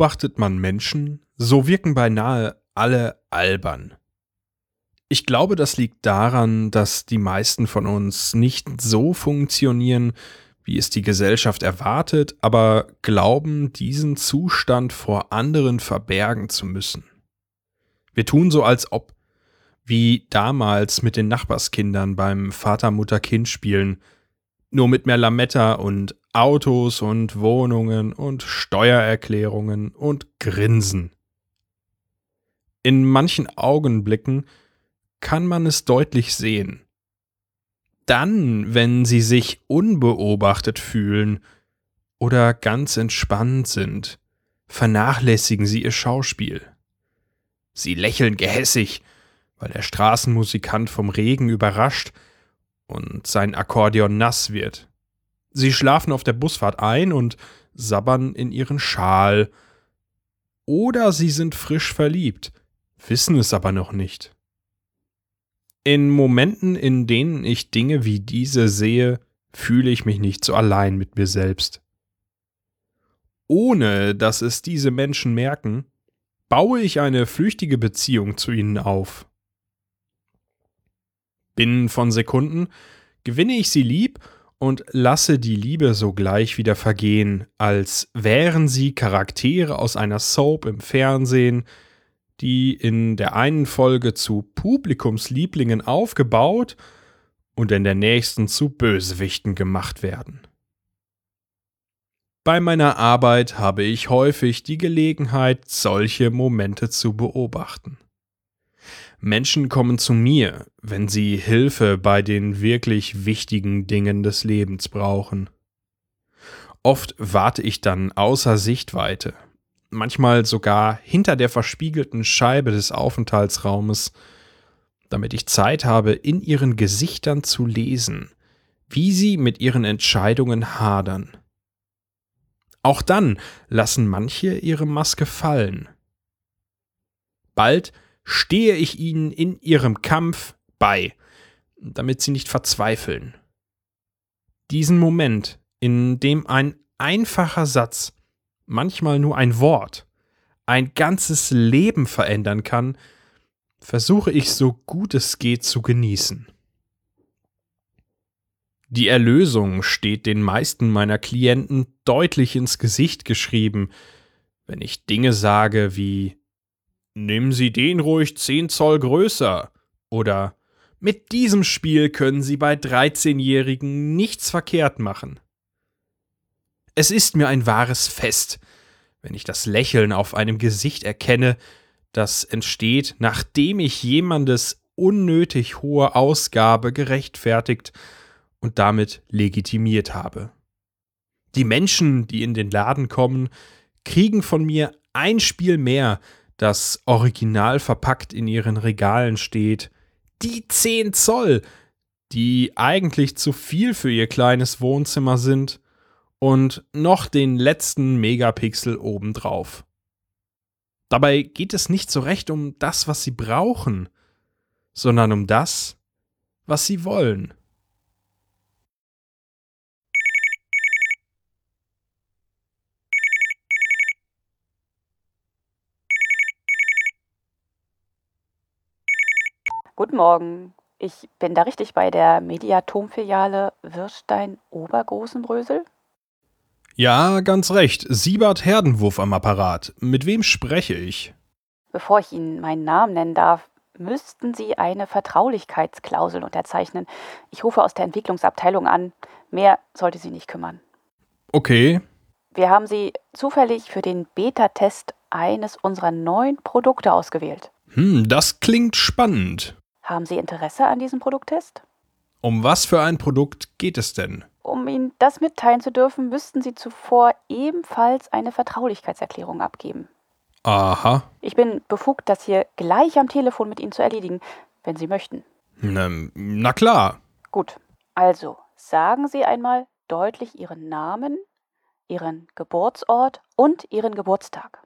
Beobachtet man Menschen, so wirken beinahe alle albern. Ich glaube, das liegt daran, dass die meisten von uns nicht so funktionieren, wie es die Gesellschaft erwartet, aber glauben, diesen Zustand vor anderen verbergen zu müssen. Wir tun so, als ob, wie damals mit den Nachbarskindern beim Vater-Mutter-Kind-Spielen, nur mit mehr Lametta und Autos und Wohnungen und Steuererklärungen und Grinsen. In manchen Augenblicken kann man es deutlich sehen. Dann, wenn sie sich unbeobachtet fühlen oder ganz entspannt sind, vernachlässigen sie ihr Schauspiel. Sie lächeln gehässig, weil der Straßenmusikant vom Regen überrascht und sein Akkordeon nass wird. Sie schlafen auf der Busfahrt ein und sabbern in ihren Schal. Oder sie sind frisch verliebt, wissen es aber noch nicht. In Momenten, in denen ich Dinge wie diese sehe, fühle ich mich nicht so allein mit mir selbst. Ohne dass es diese Menschen merken, baue ich eine flüchtige Beziehung zu ihnen auf. Binnen von Sekunden gewinne ich sie lieb und lasse die Liebe sogleich wieder vergehen, als wären sie Charaktere aus einer Soap im Fernsehen, die in der einen Folge zu Publikumslieblingen aufgebaut und in der nächsten zu Bösewichten gemacht werden. Bei meiner Arbeit habe ich häufig die Gelegenheit, solche Momente zu beobachten. Menschen kommen zu mir, wenn sie Hilfe bei den wirklich wichtigen Dingen des Lebens brauchen. Oft warte ich dann außer Sichtweite, manchmal sogar hinter der verspiegelten Scheibe des Aufenthaltsraumes, damit ich Zeit habe, in ihren Gesichtern zu lesen, wie sie mit ihren Entscheidungen hadern. Auch dann lassen manche ihre Maske fallen. Bald stehe ich ihnen in ihrem Kampf bei, damit sie nicht verzweifeln. Diesen Moment, in dem ein einfacher Satz, manchmal nur ein Wort, ein ganzes Leben verändern kann, versuche ich so gut es geht zu genießen. Die Erlösung steht den meisten meiner Klienten deutlich ins Gesicht geschrieben, wenn ich Dinge sage wie Nehmen Sie den ruhig 10 Zoll größer. Oder mit diesem Spiel können Sie bei 13-Jährigen nichts verkehrt machen. Es ist mir ein wahres Fest, wenn ich das Lächeln auf einem Gesicht erkenne, das entsteht, nachdem ich jemandes unnötig hohe Ausgabe gerechtfertigt und damit legitimiert habe. Die Menschen, die in den Laden kommen, kriegen von mir ein Spiel mehr, das original verpackt in ihren Regalen steht. Die 10 Zoll, die eigentlich zu viel für ihr kleines Wohnzimmer sind und noch den letzten Megapixel obendrauf. Dabei geht es nicht so recht um das, was sie brauchen, sondern um das, was sie wollen. Guten Morgen. Ich bin da richtig bei der Mediatom-Filiale Wirstein-Obergroßenbrösel? Ja, ganz recht. Siebert Herdenwurf am Apparat. Mit wem spreche ich? Bevor ich Ihnen meinen Namen nennen darf, müssten Sie eine Vertraulichkeitsklausel unterzeichnen. Ich rufe aus der Entwicklungsabteilung an. Mehr sollte Sie nicht kümmern. Okay. Wir haben Sie zufällig für den Beta-Test eines unserer neuen Produkte ausgewählt. Hm, das klingt spannend. Haben Sie Interesse an diesem Produkttest? Um was für ein Produkt geht es denn? Um Ihnen das mitteilen zu dürfen, müssten Sie zuvor ebenfalls eine Vertraulichkeitserklärung abgeben. Aha. Ich bin befugt, das hier gleich am Telefon mit Ihnen zu erledigen, wenn Sie möchten. Ähm, na klar. Gut, also sagen Sie einmal deutlich Ihren Namen, Ihren Geburtsort und Ihren Geburtstag.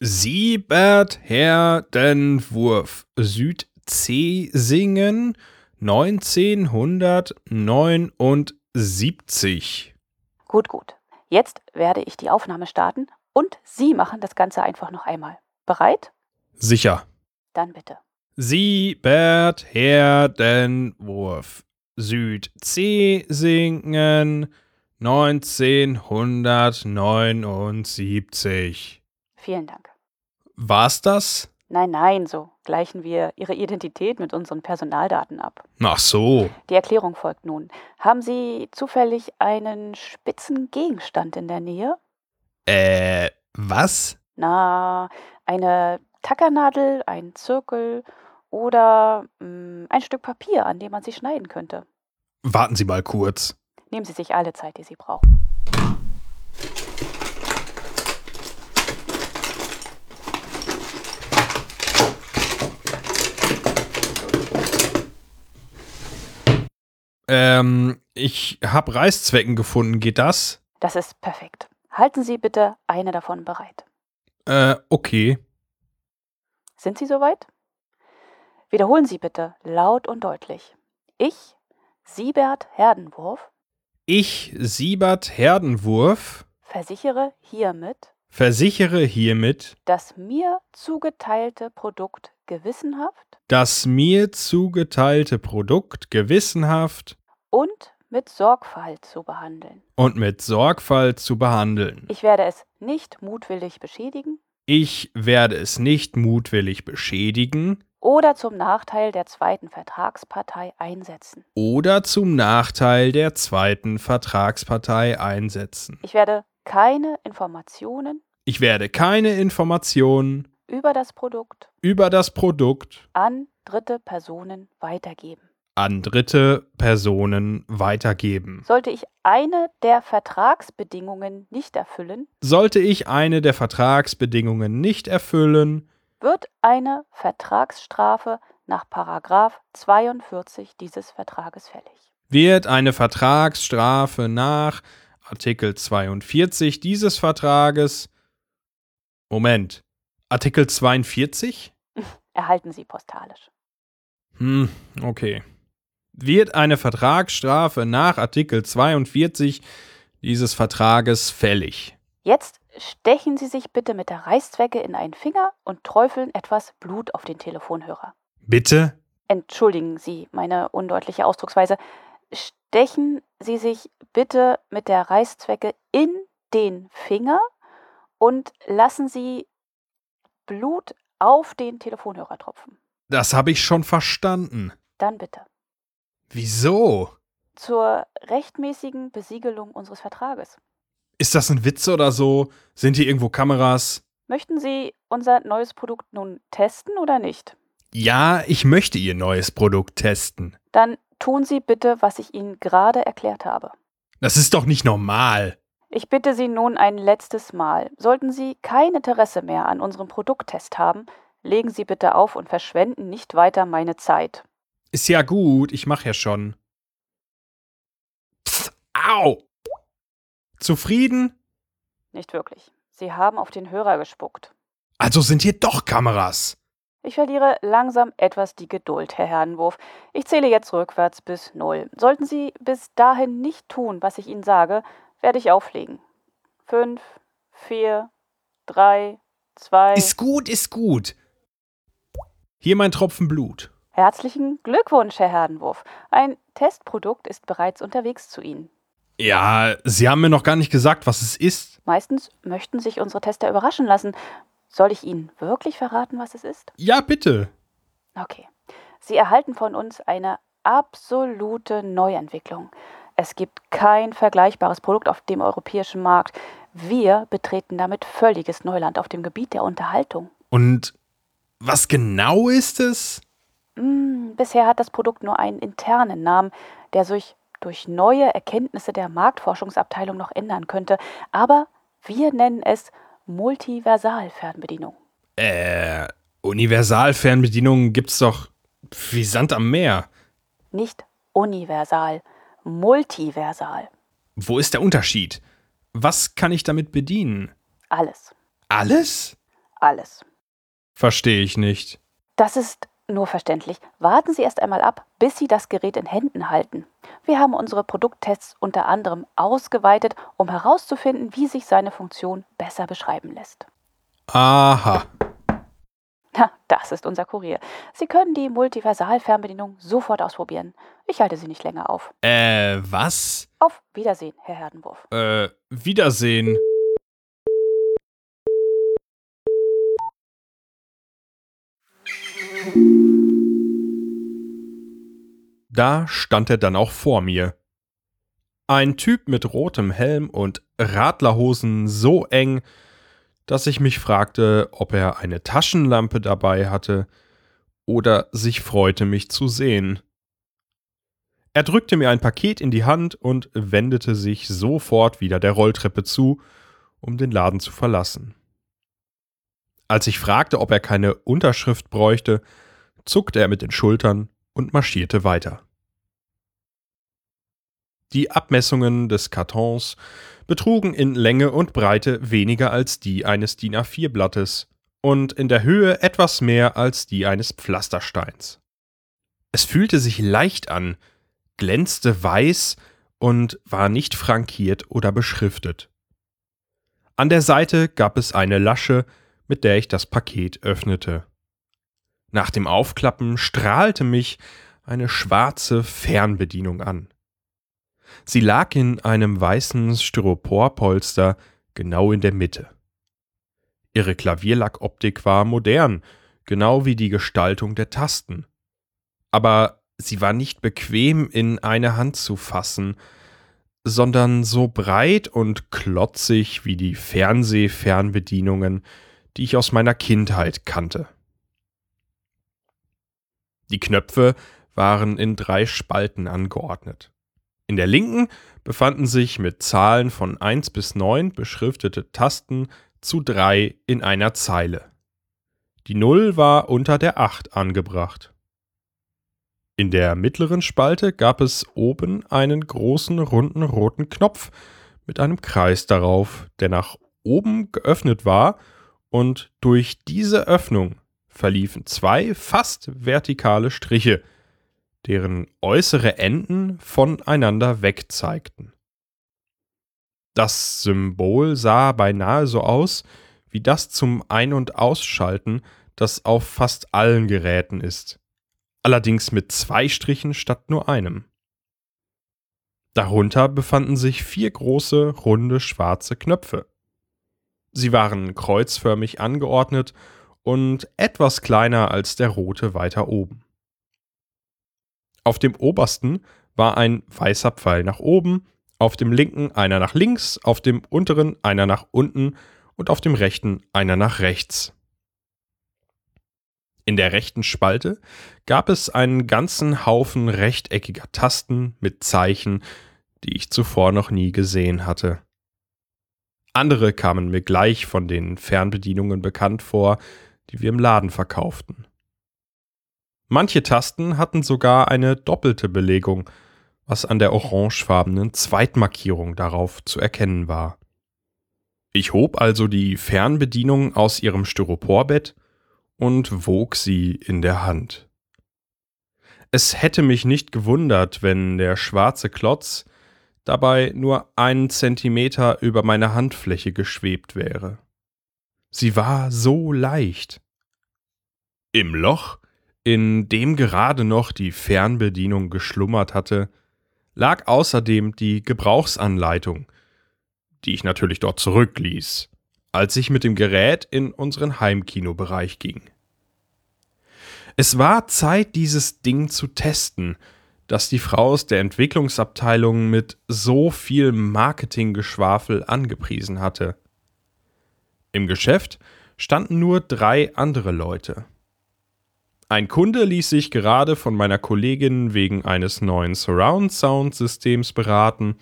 Siebert Herdenwurf, Südzeesingen, 1979. Gut, gut. Jetzt werde ich die Aufnahme starten und Sie machen das Ganze einfach noch einmal. Bereit? Sicher. Dann bitte. Siebert Herdenwurf, Südzeesingen, 1979. Vielen Dank. War's das? Nein, nein, so gleichen wir Ihre Identität mit unseren Personaldaten ab. Ach so. Die Erklärung folgt nun. Haben Sie zufällig einen spitzen Gegenstand in der Nähe? Äh, was? Na, eine Tackernadel, ein Zirkel oder mh, ein Stück Papier, an dem man sie schneiden könnte. Warten Sie mal kurz. Nehmen Sie sich alle Zeit, die Sie brauchen. Ähm, ich hab Reißzwecken gefunden. Geht das? Das ist perfekt. Halten Sie bitte eine davon bereit. Äh, okay. Sind Sie soweit? Wiederholen Sie bitte laut und deutlich. Ich, Siebert Herdenwurf, Ich, Siebert Herdenwurf, versichere hiermit, versichere hiermit, das mir zugeteilte Produkt gewissenhaft das mir zugeteilte Produkt gewissenhaft und mit Sorgfalt zu behandeln. und mit Sorgfalt zu behandeln. Ich werde es nicht mutwillig beschädigen Ich werde es nicht mutwillig beschädigen oder zum Nachteil der zweiten Vertragspartei einsetzen. oder zum Nachteil der zweiten Vertragspartei einsetzen. Ich werde keine Informationen Ich werde keine Informationen über das Produkt über das Produkt an dritte Personen weitergeben. An dritte Personen weitergeben. Sollte ich eine der Vertragsbedingungen nicht erfüllen, Sollte ich eine der Vertragsbedingungen nicht erfüllen, wird eine Vertragsstrafe nach Paragraph 42 dieses Vertrages fällig. wird eine Vertragsstrafe nach Artikel 42 dieses Vertrages Moment. Artikel 42? Erhalten Sie postalisch. Hm, okay. Wird eine Vertragsstrafe nach Artikel 42 dieses Vertrages fällig? Jetzt stechen Sie sich bitte mit der Reißzwecke in einen Finger und träufeln etwas Blut auf den Telefonhörer. Bitte? Entschuldigen Sie meine undeutliche Ausdrucksweise. Stechen Sie sich bitte mit der Reißzwecke in den Finger und lassen Sie Blut auf den Telefonhörer tropfen. Das habe ich schon verstanden. Dann bitte. Wieso? Zur rechtmäßigen Besiegelung unseres Vertrages. Ist das ein Witz oder so? Sind hier irgendwo Kameras? Möchten Sie unser neues Produkt nun testen oder nicht? Ja, ich möchte Ihr neues Produkt testen. Dann tun Sie bitte, was ich Ihnen gerade erklärt habe. Das ist doch nicht normal. Ich bitte Sie nun ein letztes Mal. Sollten Sie kein Interesse mehr an unserem Produkttest haben, legen Sie bitte auf und verschwenden nicht weiter meine Zeit. Ist ja gut, ich mach ja schon. Pff, au! Zufrieden? Nicht wirklich. Sie haben auf den Hörer gespuckt. Also sind hier doch Kameras. Ich verliere langsam etwas die Geduld, Herr Herrenwurf. Ich zähle jetzt rückwärts bis null. Sollten Sie bis dahin nicht tun, was ich Ihnen sage, werde ich auflegen. Fünf, vier, drei, zwei. Ist gut, ist gut. Hier mein Tropfen Blut. Herzlichen Glückwunsch, Herr Herrenwurf. Ein Testprodukt ist bereits unterwegs zu Ihnen. Ja, Sie haben mir noch gar nicht gesagt, was es ist. Meistens möchten sich unsere Tester überraschen lassen. Soll ich Ihnen wirklich verraten, was es ist? Ja, bitte. Okay. Sie erhalten von uns eine absolute Neuentwicklung. Es gibt kein vergleichbares Produkt auf dem europäischen Markt. Wir betreten damit völliges Neuland auf dem Gebiet der Unterhaltung. Und was genau ist es? Hm, bisher hat das Produkt nur einen internen Namen, der sich durch neue Erkenntnisse der Marktforschungsabteilung noch ändern könnte, aber wir nennen es Multiversalfernbedienung. Äh, Universalfernbedienungen gibt's doch wie Sand am Meer. Nicht universal, multiversal. Wo ist der Unterschied? Was kann ich damit bedienen? Alles. Alles? Alles. Verstehe ich nicht. Das ist nur verständlich. Warten Sie erst einmal ab, bis Sie das Gerät in Händen halten. Wir haben unsere Produkttests unter anderem ausgeweitet, um herauszufinden, wie sich seine Funktion besser beschreiben lässt. Aha. Na, das ist unser Kurier. Sie können die Multiversal-Fernbedienung sofort ausprobieren. Ich halte Sie nicht länger auf. Äh, was? Auf Wiedersehen, Herr Herdenwurf. Äh, Wiedersehen. Da stand er dann auch vor mir. Ein Typ mit rotem Helm und Radlerhosen so eng, dass ich mich fragte, ob er eine Taschenlampe dabei hatte oder sich freute, mich zu sehen. Er drückte mir ein Paket in die Hand und wendete sich sofort wieder der Rolltreppe zu, um den Laden zu verlassen. Als ich fragte, ob er keine Unterschrift bräuchte, zuckte er mit den Schultern und marschierte weiter. Die Abmessungen des Kartons betrugen in Länge und Breite weniger als die eines DIN A4-Blattes und in der Höhe etwas mehr als die eines Pflastersteins. Es fühlte sich leicht an, glänzte weiß und war nicht frankiert oder beschriftet. An der Seite gab es eine Lasche, mit der ich das Paket öffnete. Nach dem Aufklappen strahlte mich eine schwarze Fernbedienung an. Sie lag in einem weißen Styroporpolster genau in der Mitte. Ihre Klavierlackoptik war modern, genau wie die Gestaltung der Tasten. Aber sie war nicht bequem in eine Hand zu fassen, sondern so breit und klotzig wie die Fernsehfernbedienungen, die ich aus meiner Kindheit kannte. Die Knöpfe waren in drei Spalten angeordnet. In der linken befanden sich mit Zahlen von 1 bis 9 beschriftete Tasten zu 3 in einer Zeile. Die 0 war unter der 8 angebracht. In der mittleren Spalte gab es oben einen großen runden roten Knopf mit einem Kreis darauf, der nach oben geöffnet war, und durch diese Öffnung verliefen zwei fast vertikale Striche, deren äußere Enden voneinander weg zeigten. Das Symbol sah beinahe so aus wie das zum Ein- und Ausschalten, das auf fast allen Geräten ist, allerdings mit zwei Strichen statt nur einem. Darunter befanden sich vier große, runde, schwarze Knöpfe. Sie waren kreuzförmig angeordnet und etwas kleiner als der rote weiter oben. Auf dem obersten war ein weißer Pfeil nach oben, auf dem linken einer nach links, auf dem unteren einer nach unten und auf dem rechten einer nach rechts. In der rechten Spalte gab es einen ganzen Haufen rechteckiger Tasten mit Zeichen, die ich zuvor noch nie gesehen hatte. Andere kamen mir gleich von den Fernbedienungen bekannt vor, die wir im Laden verkauften. Manche Tasten hatten sogar eine doppelte Belegung, was an der orangefarbenen Zweitmarkierung darauf zu erkennen war. Ich hob also die Fernbedienung aus ihrem Styroporbett und wog sie in der Hand. Es hätte mich nicht gewundert, wenn der schwarze Klotz dabei nur einen Zentimeter über meine Handfläche geschwebt wäre. Sie war so leicht. Im Loch in dem gerade noch die Fernbedienung geschlummert hatte, lag außerdem die Gebrauchsanleitung, die ich natürlich dort zurückließ, als ich mit dem Gerät in unseren Heimkinobereich ging. Es war Zeit, dieses Ding zu testen, das die Frau aus der Entwicklungsabteilung mit so viel Marketinggeschwafel angepriesen hatte. Im Geschäft standen nur drei andere Leute. Ein Kunde ließ sich gerade von meiner Kollegin wegen eines neuen Surround-Sound-Systems beraten.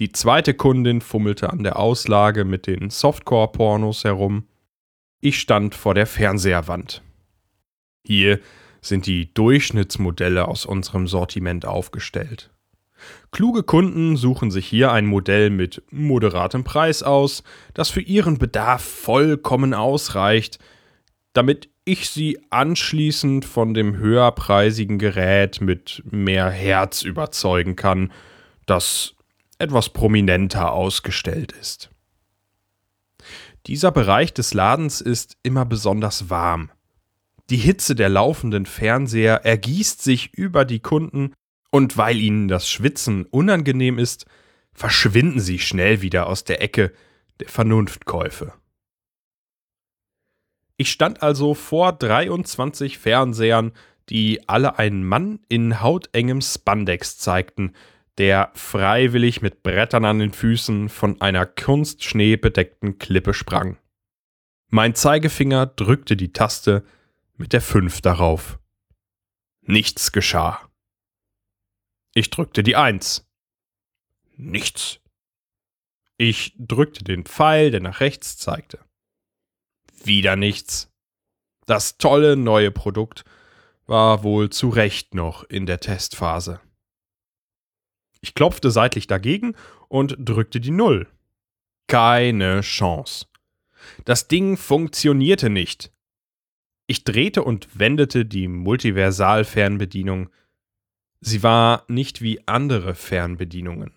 Die zweite Kundin fummelte an der Auslage mit den Softcore-Pornos herum. Ich stand vor der Fernseherwand. Hier sind die Durchschnittsmodelle aus unserem Sortiment aufgestellt. Kluge Kunden suchen sich hier ein Modell mit moderatem Preis aus, das für ihren Bedarf vollkommen ausreicht, damit ich sie anschließend von dem höherpreisigen Gerät mit mehr Herz überzeugen kann, das etwas prominenter ausgestellt ist. Dieser Bereich des Ladens ist immer besonders warm. Die Hitze der laufenden Fernseher ergießt sich über die Kunden, und weil ihnen das Schwitzen unangenehm ist, verschwinden sie schnell wieder aus der Ecke der Vernunftkäufe. Ich stand also vor 23 Fernsehern, die alle einen Mann in hautengem Spandex zeigten, der freiwillig mit Brettern an den Füßen von einer Kunstschnee bedeckten Klippe sprang. Mein Zeigefinger drückte die Taste mit der 5 darauf. Nichts geschah. Ich drückte die 1. Nichts. Ich drückte den Pfeil, der nach rechts zeigte. Wieder nichts. Das tolle neue Produkt war wohl zu Recht noch in der Testphase. Ich klopfte seitlich dagegen und drückte die Null. Keine Chance. Das Ding funktionierte nicht. Ich drehte und wendete die Multiversal-Fernbedienung. Sie war nicht wie andere Fernbedienungen.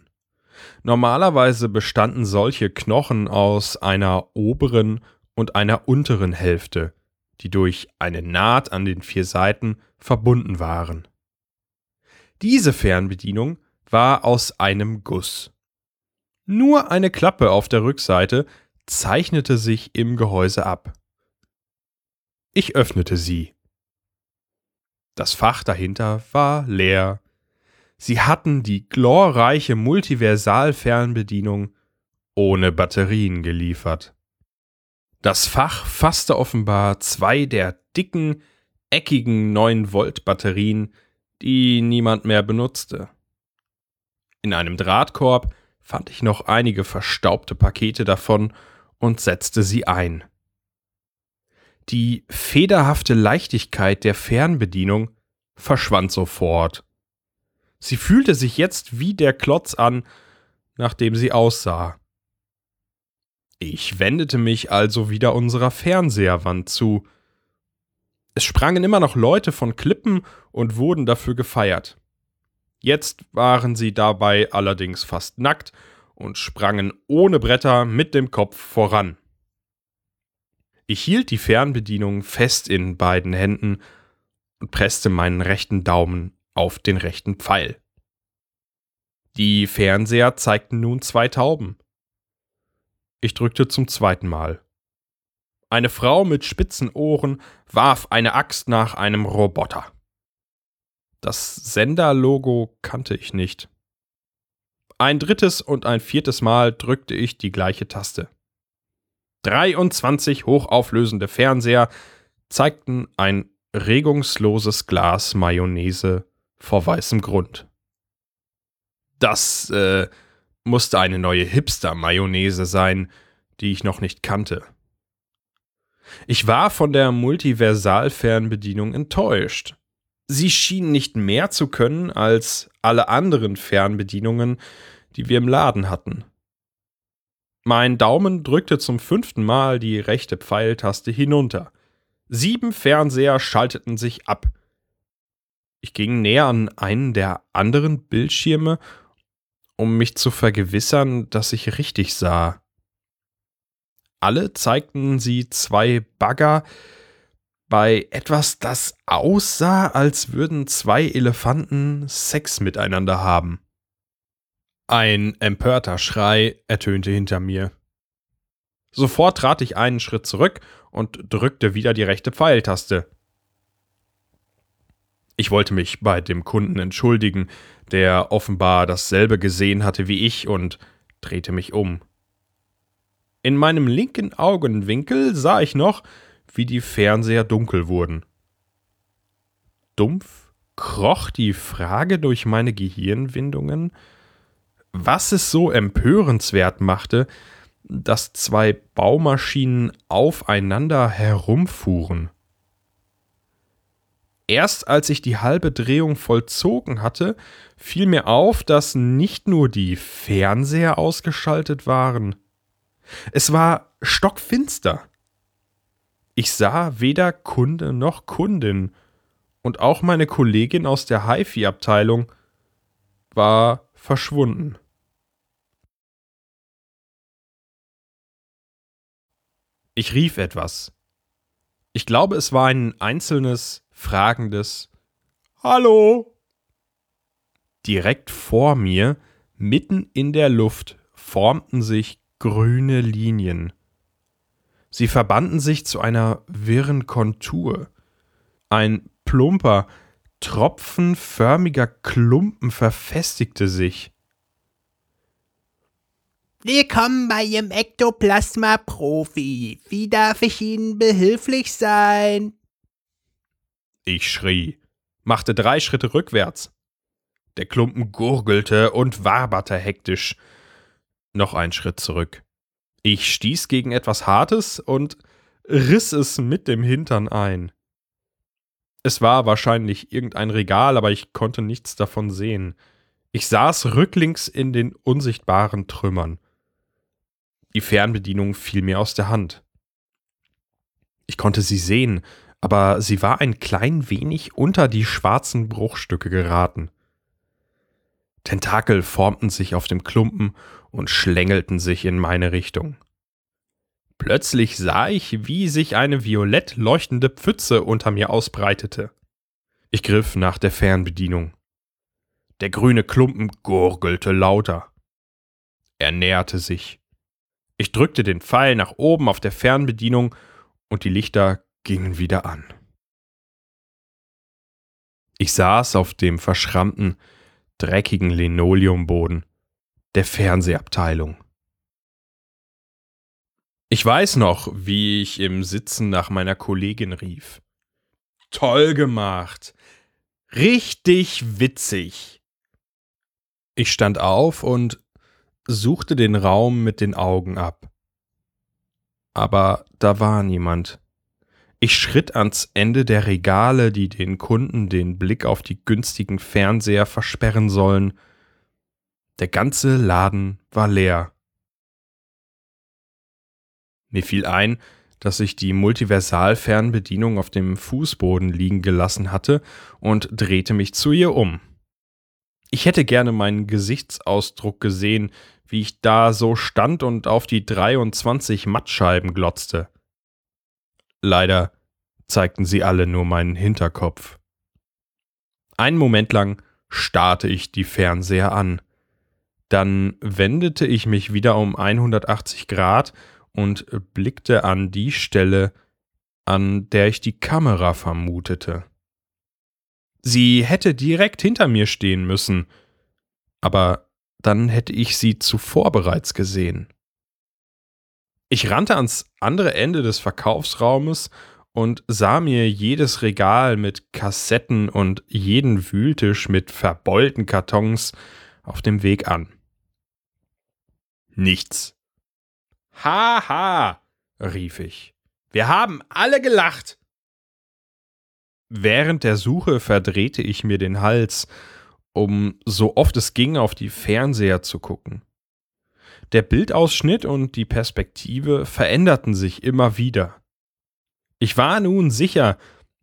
Normalerweise bestanden solche Knochen aus einer oberen und einer unteren Hälfte, die durch eine Naht an den vier Seiten verbunden waren. Diese Fernbedienung war aus einem Guss. Nur eine Klappe auf der Rückseite zeichnete sich im Gehäuse ab. Ich öffnete sie. Das Fach dahinter war leer. Sie hatten die glorreiche Multiversal-Fernbedienung ohne Batterien geliefert. Das Fach fasste offenbar zwei der dicken, eckigen 9-Volt-Batterien, die niemand mehr benutzte. In einem Drahtkorb fand ich noch einige verstaubte Pakete davon und setzte sie ein. Die federhafte Leichtigkeit der Fernbedienung verschwand sofort. Sie fühlte sich jetzt wie der Klotz an, nachdem sie aussah. Ich wendete mich also wieder unserer Fernseherwand zu. Es sprangen immer noch Leute von Klippen und wurden dafür gefeiert. Jetzt waren sie dabei allerdings fast nackt und sprangen ohne Bretter mit dem Kopf voran. Ich hielt die Fernbedienung fest in beiden Händen und presste meinen rechten Daumen auf den rechten Pfeil. Die Fernseher zeigten nun zwei Tauben. Ich drückte zum zweiten Mal. Eine Frau mit spitzen Ohren warf eine Axt nach einem Roboter. Das Senderlogo kannte ich nicht. Ein drittes und ein viertes Mal drückte ich die gleiche Taste. 23 hochauflösende Fernseher zeigten ein regungsloses Glas Mayonnaise vor weißem Grund. Das äh, musste eine neue Hipster-Mayonnaise sein, die ich noch nicht kannte. Ich war von der Multiversal-Fernbedienung enttäuscht. Sie schien nicht mehr zu können als alle anderen Fernbedienungen, die wir im Laden hatten. Mein Daumen drückte zum fünften Mal die rechte Pfeiltaste hinunter. Sieben Fernseher schalteten sich ab. Ich ging näher an einen der anderen Bildschirme um mich zu vergewissern, dass ich richtig sah. Alle zeigten sie zwei Bagger bei etwas, das aussah, als würden zwei Elefanten Sex miteinander haben. Ein empörter Schrei ertönte hinter mir. Sofort trat ich einen Schritt zurück und drückte wieder die rechte Pfeiltaste. Ich wollte mich bei dem Kunden entschuldigen, der offenbar dasselbe gesehen hatte wie ich und drehte mich um. In meinem linken Augenwinkel sah ich noch, wie die Fernseher dunkel wurden. dumpf kroch die Frage durch meine Gehirnwindungen, was es so empörenswert machte, dass zwei Baumaschinen aufeinander herumfuhren. Erst als ich die halbe Drehung vollzogen hatte, fiel mir auf, dass nicht nur die Fernseher ausgeschaltet waren. Es war stockfinster. Ich sah weder Kunde noch Kundin, und auch meine Kollegin aus der HiFi-Abteilung war verschwunden. Ich rief etwas. Ich glaube, es war ein einzelnes, fragendes Hallo. Direkt vor mir, mitten in der Luft, formten sich grüne Linien. Sie verbanden sich zu einer wirren Kontur. Ein plumper, tropfenförmiger Klumpen verfestigte sich. Willkommen bei Ihrem Ektoplasma-Profi. Wie darf ich Ihnen behilflich sein? Ich schrie, machte drei Schritte rückwärts. Der Klumpen gurgelte und waberte hektisch. Noch ein Schritt zurück. Ich stieß gegen etwas Hartes und riss es mit dem Hintern ein. Es war wahrscheinlich irgendein Regal, aber ich konnte nichts davon sehen. Ich saß rücklings in den unsichtbaren Trümmern. Die Fernbedienung fiel mir aus der Hand. Ich konnte sie sehen, aber sie war ein klein wenig unter die schwarzen Bruchstücke geraten. Tentakel formten sich auf dem Klumpen und schlängelten sich in meine Richtung. Plötzlich sah ich, wie sich eine violett leuchtende Pfütze unter mir ausbreitete. Ich griff nach der Fernbedienung. Der grüne Klumpen gurgelte lauter. Er näherte sich. Ich drückte den Pfeil nach oben auf der Fernbedienung und die Lichter gingen wieder an. Ich saß auf dem verschrammten, dreckigen Linoleumboden der Fernsehabteilung. Ich weiß noch, wie ich im Sitzen nach meiner Kollegin rief. Toll gemacht. Richtig witzig. Ich stand auf und suchte den Raum mit den Augen ab. Aber da war niemand. Ich schritt ans Ende der Regale, die den Kunden den Blick auf die günstigen Fernseher versperren sollen. Der ganze Laden war leer. Mir fiel ein, dass ich die Multiversal-Fernbedienung auf dem Fußboden liegen gelassen hatte und drehte mich zu ihr um. Ich hätte gerne meinen Gesichtsausdruck gesehen, wie ich da so stand und auf die 23 Mattscheiben glotzte. Leider zeigten sie alle nur meinen Hinterkopf. Einen Moment lang starrte ich die Fernseher an. Dann wendete ich mich wieder um 180 Grad und blickte an die Stelle, an der ich die Kamera vermutete. Sie hätte direkt hinter mir stehen müssen, aber dann hätte ich sie zuvor bereits gesehen. Ich rannte ans andere Ende des Verkaufsraumes und sah mir jedes Regal mit Kassetten und jeden Wühltisch mit verbeulten Kartons auf dem Weg an. Nichts. Haha, rief ich. Wir haben alle gelacht. Während der Suche verdrehte ich mir den Hals, um so oft es ging auf die Fernseher zu gucken. Der Bildausschnitt und die Perspektive veränderten sich immer wieder. Ich war nun sicher,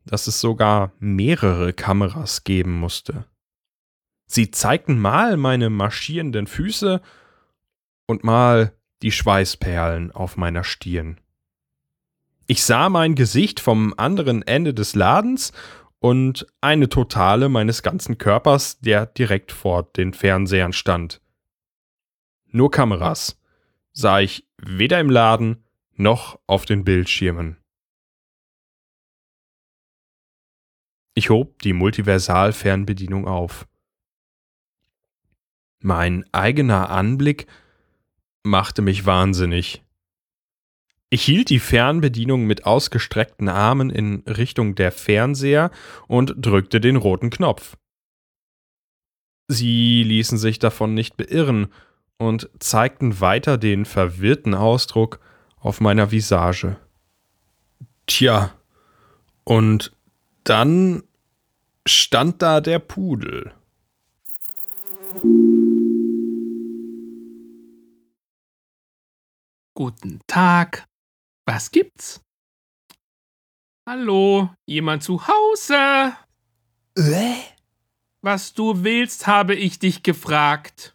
dass es sogar mehrere Kameras geben musste. Sie zeigten mal meine marschierenden Füße und mal die Schweißperlen auf meiner Stirn. Ich sah mein Gesicht vom anderen Ende des Ladens und eine Totale meines ganzen Körpers, der direkt vor den Fernsehern stand. Nur Kameras sah ich weder im Laden noch auf den Bildschirmen. Ich hob die Multiversal-Fernbedienung auf. Mein eigener Anblick machte mich wahnsinnig. Ich hielt die Fernbedienung mit ausgestreckten Armen in Richtung der Fernseher und drückte den roten Knopf. Sie ließen sich davon nicht beirren und zeigten weiter den verwirrten Ausdruck auf meiner Visage. Tja, und dann stand da der Pudel. Guten Tag. Was gibt's? Hallo, jemand zu Hause? Äh? Was du willst, habe ich dich gefragt.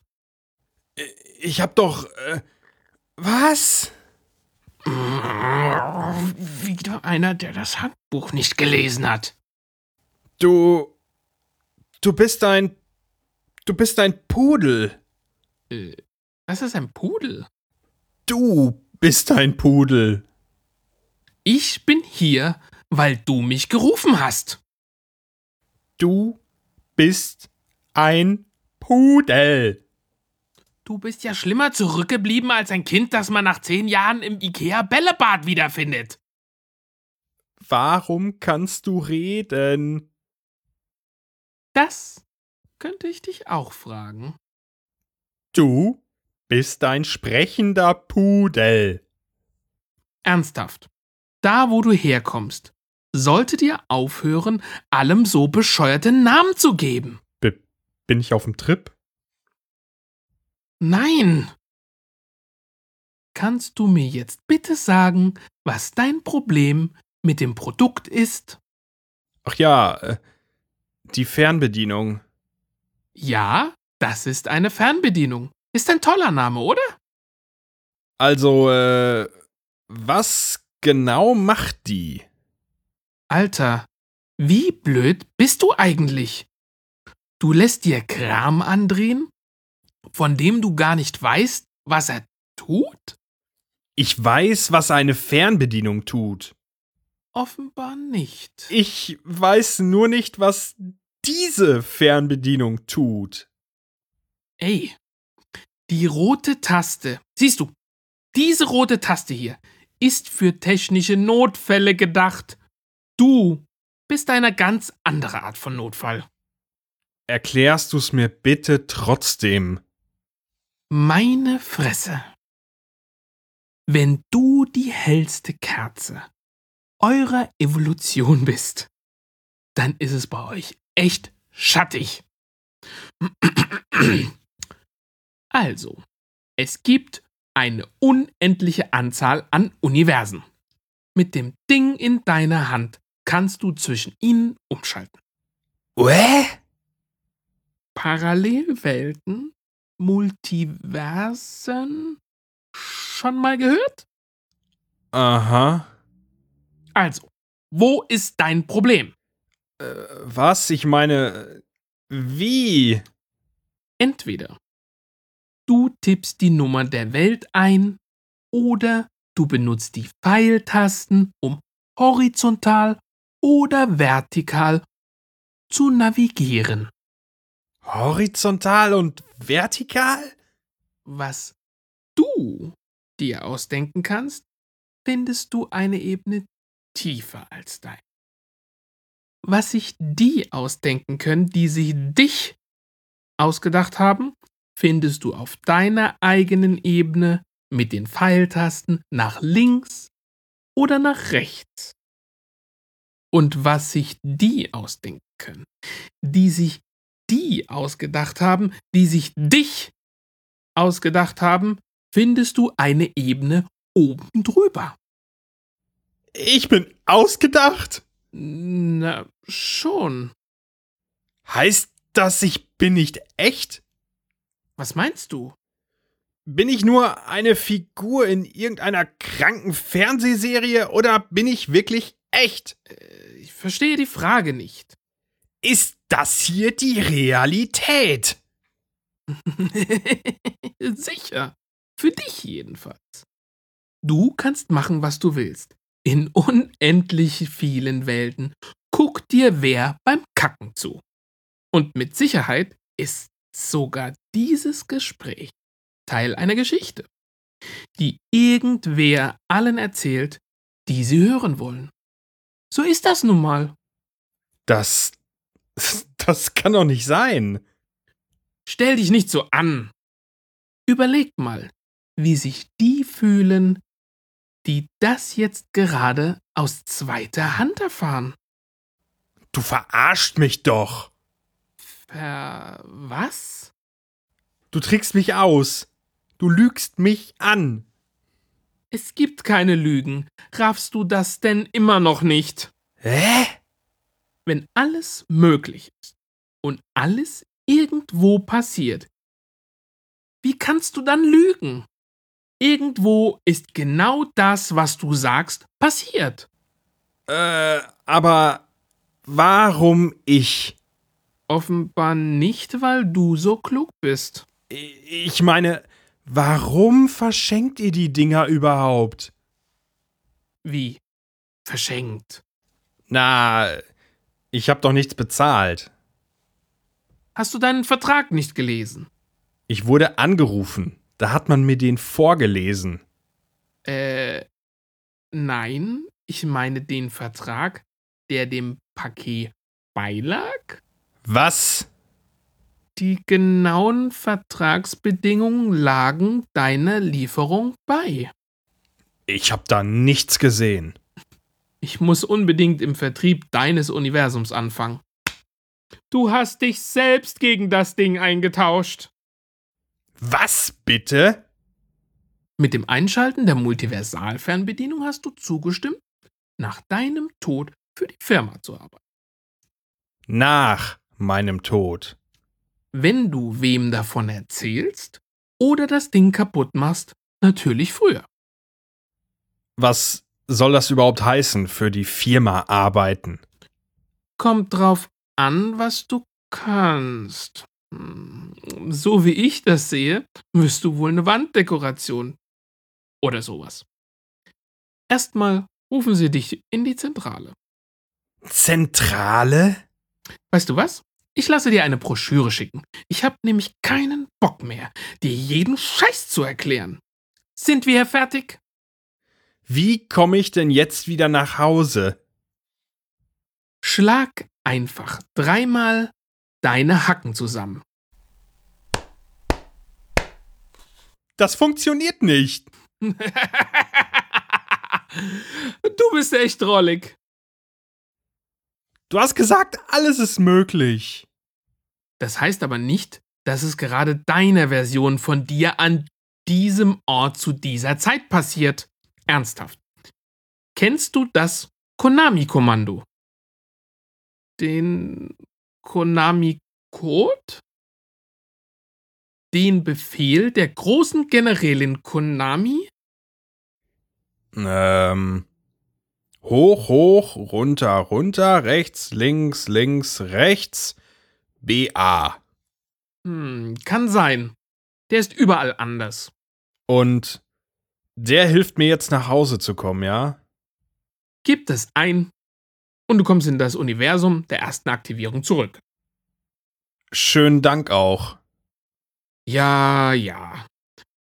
Ich hab doch. Äh, was? Wieder einer, der das Handbuch nicht gelesen hat. Du. Du bist ein. Du bist ein Pudel. Äh, was ist ein Pudel? Du bist ein Pudel. Ich bin hier, weil du mich gerufen hast. Du bist ein Pudel. Du bist ja schlimmer zurückgeblieben als ein Kind, das man nach zehn Jahren im Ikea-Bällebad wiederfindet. Warum kannst du reden? Das könnte ich dich auch fragen. Du bist ein sprechender Pudel. Ernsthaft. Da, wo du herkommst, sollte dir aufhören, allem so bescheuerte Namen zu geben. B bin ich auf dem Trip? Nein. Kannst du mir jetzt bitte sagen, was dein Problem mit dem Produkt ist? Ach ja, äh, die Fernbedienung. Ja, das ist eine Fernbedienung. Ist ein toller Name, oder? Also, äh, was genau macht die? Alter, wie blöd bist du eigentlich? Du lässt dir Kram andrehen, von dem du gar nicht weißt, was er tut? Ich weiß, was eine Fernbedienung tut. Offenbar nicht. Ich weiß nur nicht, was diese Fernbedienung tut. Ey, die rote Taste, siehst du, diese rote Taste hier ist für technische Notfälle gedacht. Du bist eine ganz andere Art von Notfall. Erklärst du's mir bitte trotzdem? Meine Fresse. Wenn du die hellste Kerze eurer Evolution bist, dann ist es bei euch echt schattig. Also, es gibt eine unendliche Anzahl an Universen. Mit dem Ding in deiner Hand kannst du zwischen ihnen umschalten. Uäh? Parallelwelten, Multiversen. Schon mal gehört? Aha. Also, wo ist dein Problem? Äh, was? Ich meine, wie? Entweder du tippst die Nummer der Welt ein oder du benutzt die Pfeiltasten, um horizontal oder vertikal zu navigieren. Horizontal und vertikal? Was du dir ausdenken kannst, findest du eine Ebene tiefer als dein. Was sich die ausdenken können, die sich dich ausgedacht haben, findest du auf deiner eigenen Ebene mit den Pfeiltasten nach links oder nach rechts. Und was sich die ausdenken können, die sich die ausgedacht haben, die sich dich ausgedacht haben, findest du eine Ebene oben drüber. Ich bin ausgedacht? Na, schon. Heißt das, ich bin nicht echt? Was meinst du? Bin ich nur eine Figur in irgendeiner kranken Fernsehserie oder bin ich wirklich echt? Äh, Ich verstehe die Frage nicht. Ist das hier die Realität? Sicher. Für dich jedenfalls. Du kannst machen, was du willst. In unendlich vielen Welten. Guck dir wer beim Kacken zu. Und mit Sicherheit ist sogar dieses Gespräch Teil einer Geschichte. die irgendwer allen erzählt, die sie hören wollen. So ist das nun mal. Das. Das kann doch nicht sein. Stell dich nicht so an. Überleg mal, wie sich die fühlen, die das jetzt gerade aus zweiter Hand erfahren. Du verarscht mich doch. Ver was? Du trickst mich aus. Du lügst mich an. Es gibt keine Lügen. Raffst du das denn immer noch nicht? Hä? Wenn alles möglich ist und alles irgendwo passiert, wie kannst du dann lügen? Irgendwo ist genau das, was du sagst, passiert. Äh, aber warum ich? Offenbar nicht, weil du so klug bist. Ich meine, warum verschenkt ihr die Dinger überhaupt? Wie? Verschenkt. Na, ich hab doch nichts bezahlt. Hast du deinen Vertrag nicht gelesen? Ich wurde angerufen. Da hat man mir den vorgelesen. Äh, nein, ich meine den Vertrag, der dem Paket beilag? Was? Die genauen Vertragsbedingungen lagen deiner Lieferung bei. Ich hab da nichts gesehen. Ich muss unbedingt im Vertrieb deines Universums anfangen. Du hast dich selbst gegen das Ding eingetauscht. Was bitte? Mit dem Einschalten der Multiversalfernbedienung hast du zugestimmt, nach deinem Tod für die Firma zu arbeiten. Nach meinem Tod. Wenn du wem davon erzählst oder das Ding kaputt machst, natürlich früher. Was soll das überhaupt heißen, für die Firma arbeiten? Kommt drauf an, was du kannst. Hm, So wie ich das sehe, wirst du wohl eine Wanddekoration. Oder sowas. Erstmal rufen sie dich in die Zentrale. Zentrale? Weißt du was? Ich lasse dir eine Broschüre schicken. Ich habe nämlich keinen Bock mehr, dir jeden Scheiß zu erklären. Sind wir fertig? Wie komme ich denn jetzt wieder nach Hause? Schlag einfach dreimal deine Hacken zusammen. Das funktioniert nicht. du bist echt drollig. Du hast gesagt, alles ist möglich. Das heißt aber nicht, dass es gerade deiner Version von dir an diesem Ort zu dieser Zeit passiert. Ernsthaft. Kennst du das Konami-Kommando? Den Konami-Code? Den Befehl der großen Generälin Konami? Ähm. Hoch, hoch, runter, runter, rechts, links, links, rechts. BA. Hm, kann sein. Der ist überall anders. Und der hilft mir jetzt nach Hause zu kommen, ja? Gib das ein und du kommst in das Universum der ersten Aktivierung zurück. Schönen Dank auch. Ja, ja.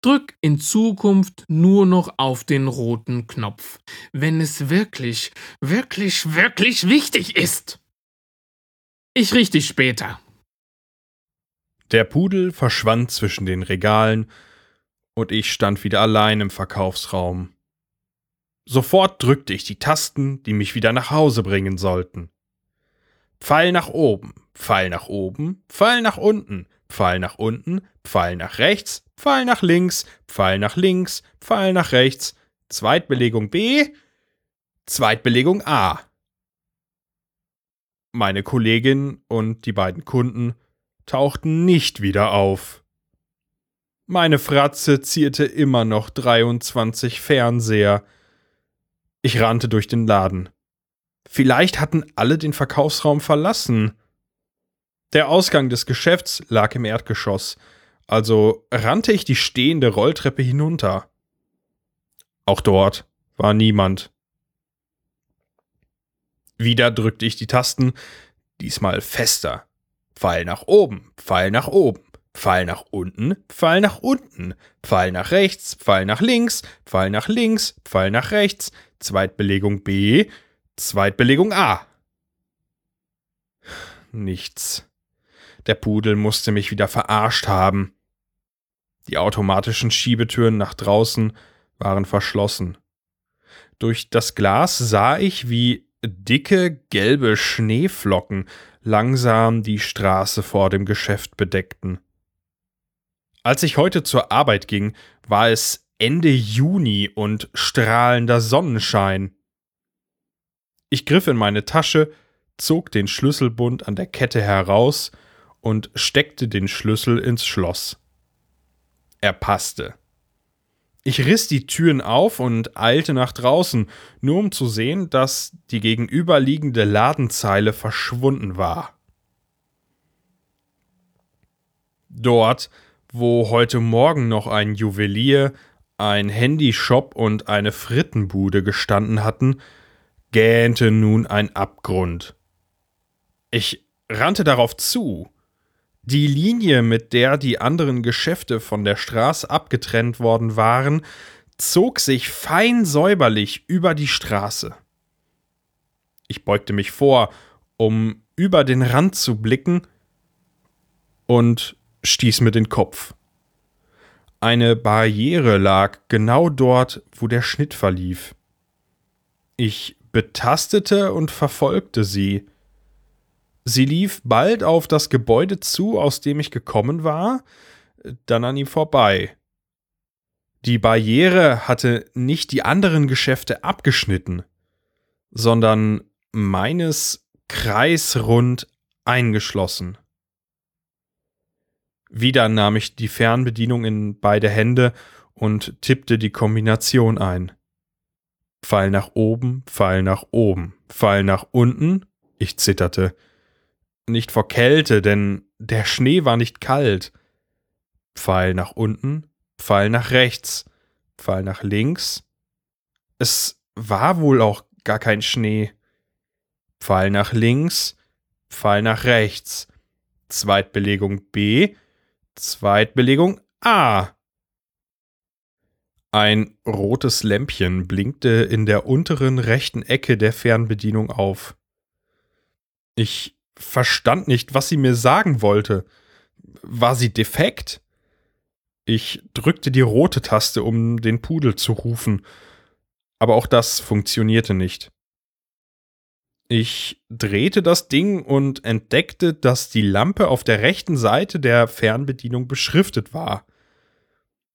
Drück in Zukunft nur noch auf den roten Knopf, wenn es wirklich, wirklich, wirklich wichtig ist. Ich richte dich später. Der Pudel verschwand zwischen den Regalen und ich stand wieder allein im Verkaufsraum. Sofort drückte ich die Tasten, die mich wieder nach Hause bringen sollten. Pfeil nach oben, Pfeil nach oben, Pfeil nach unten, Pfeil nach unten, Pfeil nach rechts, Pfeil nach links, Pfeil nach links, Pfeil nach rechts, Zweitbelegung B, Zweitbelegung A. Meine Kollegin und die beiden Kunden tauchten nicht wieder auf. Meine Fratze zierte immer noch 23 Fernseher. Ich rannte durch den Laden. Vielleicht hatten alle den Verkaufsraum verlassen. Der Ausgang des Geschäfts lag im Erdgeschoss, also rannte ich die stehende Rolltreppe hinunter. Auch dort war niemand. Wieder drückte ich die Tasten, diesmal fester. Pfeil nach oben, Pfeil nach oben, Pfeil nach unten, Pfeil nach unten, Pfeil nach rechts, Pfeil nach links, Pfeil nach links, Pfeil nach rechts, Zweitbelegung B, Zweitbelegung A. Nichts. Der Pudel musste mich wieder verarscht haben. Die automatischen Schiebetüren nach draußen waren verschlossen. Durch das Glas sah ich, wie dicke gelbe Schneeflocken langsam die Straße vor dem Geschäft bedeckten. Als ich heute zur Arbeit ging, war es Ende Juni und strahlender Sonnenschein. Ich griff in meine Tasche, zog den Schlüsselbund an der Kette heraus und steckte den Schlüssel ins Schloss. Er passte. Ich riss die Türen auf und eilte nach draußen, nur um zu sehen, dass die gegenüberliegende Ladenzeile verschwunden war. Dort, wo heute Morgen noch ein Juwelier, ein Handyshop und eine Frittenbude gestanden hatten, gähnte nun ein Abgrund. Ich rannte darauf zu. Die Linie, mit der die anderen Geschäfte von der Straße abgetrennt worden waren, zog sich fein säuberlich über die Straße. Ich beugte mich vor, um über den Rand zu blicken, und stieß mir den Kopf. Eine Barriere lag genau dort, wo der Schnitt verlief. Ich betastete und verfolgte sie. Sie lief bald auf das Gebäude zu, aus dem ich gekommen war, dann an ihm vorbei. Die Barriere hatte nicht die anderen Geschäfte abgeschnitten, sondern meines kreisrund eingeschlossen. Wieder nahm ich die Fernbedienung in beide Hände und tippte die Kombination ein. Pfeil nach oben, Pfeil nach oben, Pfeil nach unten. Ich zitterte. Nicht vor Kälte, denn der Schnee war nicht kalt. Pfeil nach unten, Pfeil nach rechts, Pfeil nach links. Es war wohl auch gar kein Schnee. Pfeil nach links, Pfeil nach rechts. Zweitbelegung B, Zweitbelegung A. Ein rotes Lämpchen blinkte in der unteren rechten Ecke der Fernbedienung auf. Ich verstand nicht, was sie mir sagen wollte. War sie defekt? Ich drückte die rote Taste, um den Pudel zu rufen, aber auch das funktionierte nicht. Ich drehte das Ding und entdeckte, dass die Lampe auf der rechten Seite der Fernbedienung beschriftet war.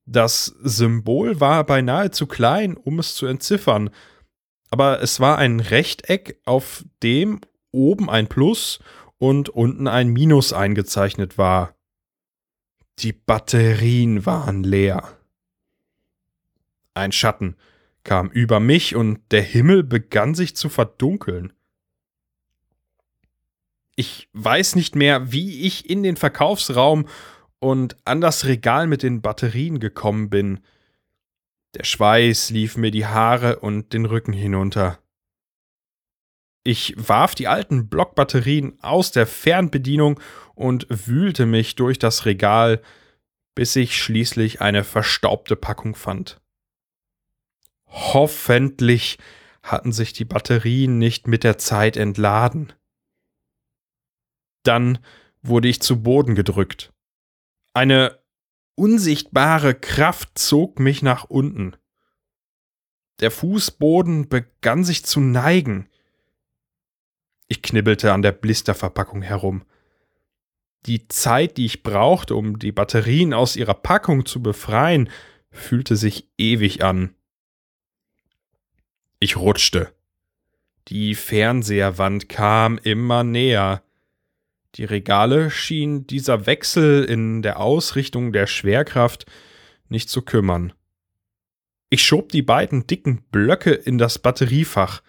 Das Symbol war beinahe zu klein, um es zu entziffern, aber es war ein Rechteck, auf dem oben ein Plus und unten ein Minus eingezeichnet war. Die Batterien waren leer. Ein Schatten kam über mich und der Himmel begann sich zu verdunkeln. Ich weiß nicht mehr, wie ich in den Verkaufsraum und an das Regal mit den Batterien gekommen bin. Der Schweiß lief mir die Haare und den Rücken hinunter. Ich warf die alten Blockbatterien aus der Fernbedienung und wühlte mich durch das Regal, bis ich schließlich eine verstaubte Packung fand. Hoffentlich hatten sich die Batterien nicht mit der Zeit entladen. Dann wurde ich zu Boden gedrückt. Eine unsichtbare Kraft zog mich nach unten. Der Fußboden begann sich zu neigen. Ich knibbelte an der Blisterverpackung herum. Die Zeit, die ich brauchte, um die Batterien aus ihrer Packung zu befreien, fühlte sich ewig an. Ich rutschte. Die Fernseherwand kam immer näher. Die Regale schien dieser Wechsel in der Ausrichtung der Schwerkraft nicht zu kümmern. Ich schob die beiden dicken Blöcke in das Batteriefach.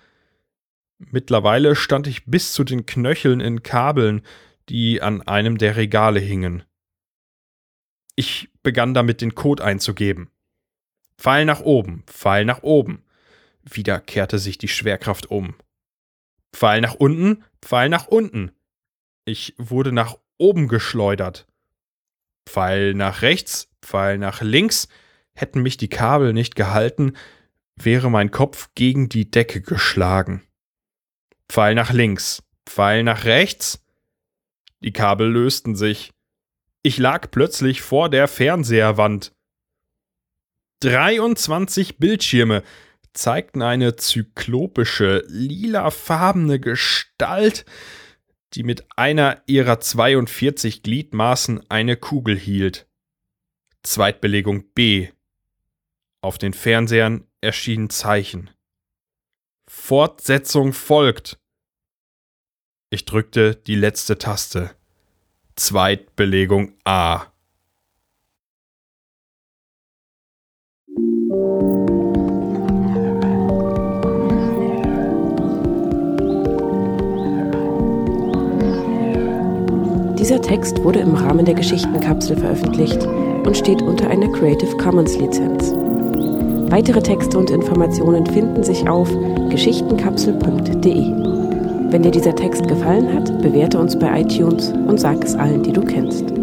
Mittlerweile stand ich bis zu den Knöcheln in Kabeln, die an einem der Regale hingen. Ich begann damit den Code einzugeben. Pfeil nach oben, Pfeil nach oben. Wieder kehrte sich die Schwerkraft um. Pfeil nach unten, Pfeil nach unten. Ich wurde nach oben geschleudert. Pfeil nach rechts, Pfeil nach links. Hätten mich die Kabel nicht gehalten, wäre mein Kopf gegen die Decke geschlagen. Pfeil nach links, Pfeil nach rechts. Die Kabel lösten sich. Ich lag plötzlich vor der Fernseherwand. 23 Bildschirme zeigten eine zyklopische, lilafarbene Gestalt, die mit einer ihrer 42 Gliedmaßen eine Kugel hielt. Zweitbelegung B. Auf den Fernsehern erschienen Zeichen. Fortsetzung folgt. Ich drückte die letzte Taste. Zweitbelegung A. Dieser Text wurde im Rahmen der Geschichtenkapsel veröffentlicht und steht unter einer Creative Commons Lizenz. Weitere Texte und Informationen finden sich auf geschichtenkapsel.de. Wenn dir dieser Text gefallen hat, bewerte uns bei iTunes und sag es allen, die du kennst.